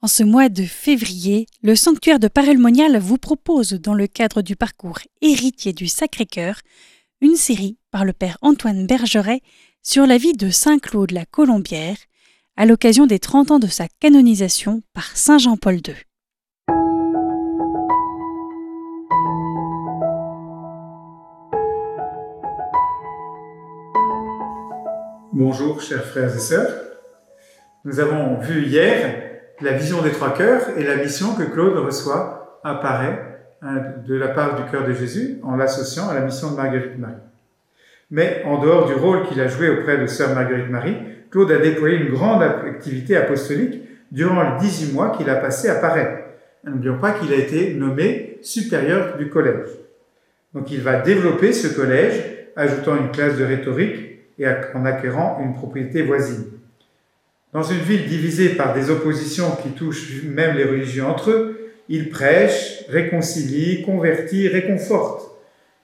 En ce mois de février, le sanctuaire de Parelmonial vous propose, dans le cadre du parcours Héritier du Sacré-Cœur, une série par le père Antoine Bergeret sur la vie de Saint Claude la Colombière, à l'occasion des 30 ans de sa canonisation par Saint Jean-Paul II. Bonjour chers frères et sœurs. Nous avons vu hier la vision des trois cœurs et la mission que Claude reçoit apparaît hein, de la part du cœur de Jésus en l'associant à la mission de Marguerite Marie. Mais en dehors du rôle qu'il a joué auprès de sœur Marguerite Marie, Claude a déployé une grande activité apostolique durant les 18 mois qu'il a passé à Paris. N'oublions pas qu'il a été nommé supérieur du collège. Donc il va développer ce collège, ajoutant une classe de rhétorique et en acquérant une propriété voisine. Dans une ville divisée par des oppositions qui touchent même les religions entre eux, il prêche, réconcilie, convertit, réconforte.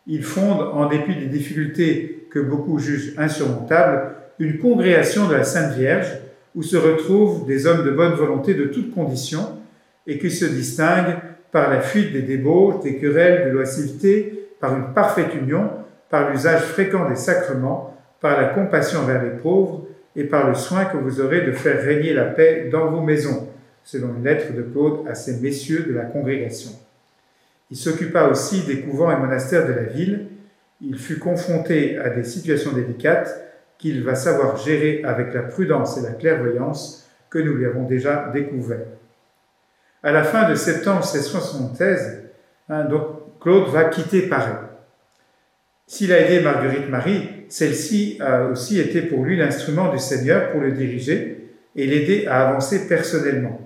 Il fonde, en dépit des difficultés que beaucoup jugent insurmontables, une congrégation de la Sainte Vierge où se retrouvent des hommes de bonne volonté de toutes conditions et qui se distinguent par la fuite des débauches, des querelles, de l'oisiveté, par une parfaite union, par l'usage fréquent des sacrements, par la compassion envers les pauvres, et par le soin que vous aurez de faire régner la paix dans vos maisons, selon une lettre de Claude à ces messieurs de la congrégation. Il s'occupa aussi des couvents et monastères de la ville. Il fut confronté à des situations délicates qu'il va savoir gérer avec la prudence et la clairvoyance que nous lui avons déjà découvert. À la fin de septembre 1676, hein, donc Claude va quitter Paris. S'il a aidé Marguerite Marie, celle-ci a aussi été pour lui l'instrument du Seigneur pour le diriger et l'aider à avancer personnellement.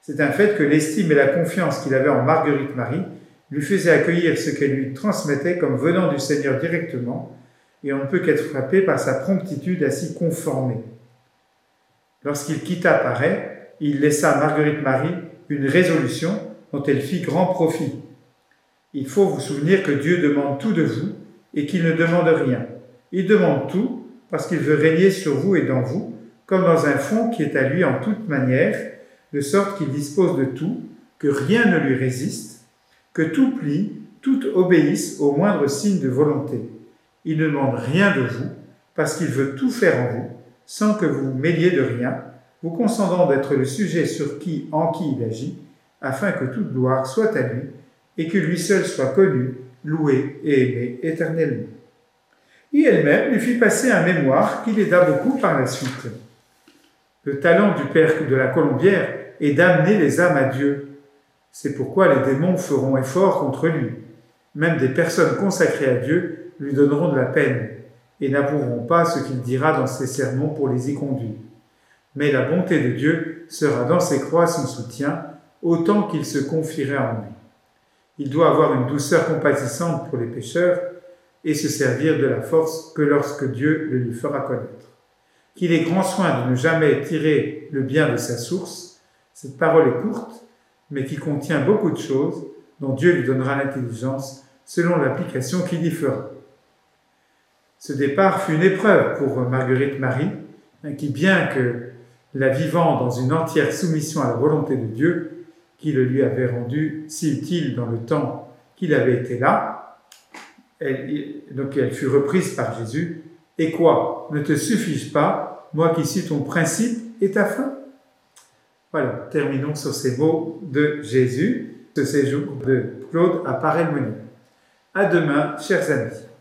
C'est un fait que l'estime et la confiance qu'il avait en Marguerite Marie lui faisaient accueillir ce qu'elle lui transmettait comme venant du Seigneur directement, et on ne peut qu'être frappé par sa promptitude à s'y conformer. Lorsqu'il quitta Paris, il laissa à Marguerite Marie une résolution dont elle fit grand profit. Il faut vous souvenir que Dieu demande tout de vous et qu'il ne demande rien. Il demande tout parce qu'il veut régner sur vous et dans vous, comme dans un fond qui est à lui en toute manière, de sorte qu'il dispose de tout, que rien ne lui résiste, que tout plie, tout obéisse au moindre signe de volonté. Il ne demande rien de vous, parce qu'il veut tout faire en vous, sans que vous mêliez de rien, vous consentant d'être le sujet sur qui, en qui il agit, afin que toute gloire soit à lui, et que lui seul soit connu, loué et aimé éternellement et elle-même lui fit passer un mémoire qui l'aida beaucoup par la suite. Le talent du père de la Colombière est d'amener les âmes à Dieu. C'est pourquoi les démons feront effort contre lui. Même des personnes consacrées à Dieu lui donneront de la peine et n'approuveront pas ce qu'il dira dans ses sermons pour les y conduire. Mais la bonté de Dieu sera dans ses croix son soutien, autant qu'il se confierait en lui. Il doit avoir une douceur compatissante pour les pécheurs, et se servir de la force que lorsque Dieu le lui fera connaître. Qu'il ait grand soin de ne jamais tirer le bien de sa source, cette parole est courte, mais qui contient beaucoup de choses dont Dieu lui donnera l'intelligence selon l'application qu'il y fera. Ce départ fut une épreuve pour Marguerite Marie, hein, qui, bien que la vivant dans une entière soumission à la volonté de Dieu, qui le lui avait rendu si utile dans le temps qu'il avait été là, donc elle fut reprise par Jésus. Et quoi? Ne te suffis pas, moi qui suis ton principe et ta fin Voilà, terminons sur ces mots de Jésus, ce séjour de Claude à Paray-Monier. À demain, chers amis.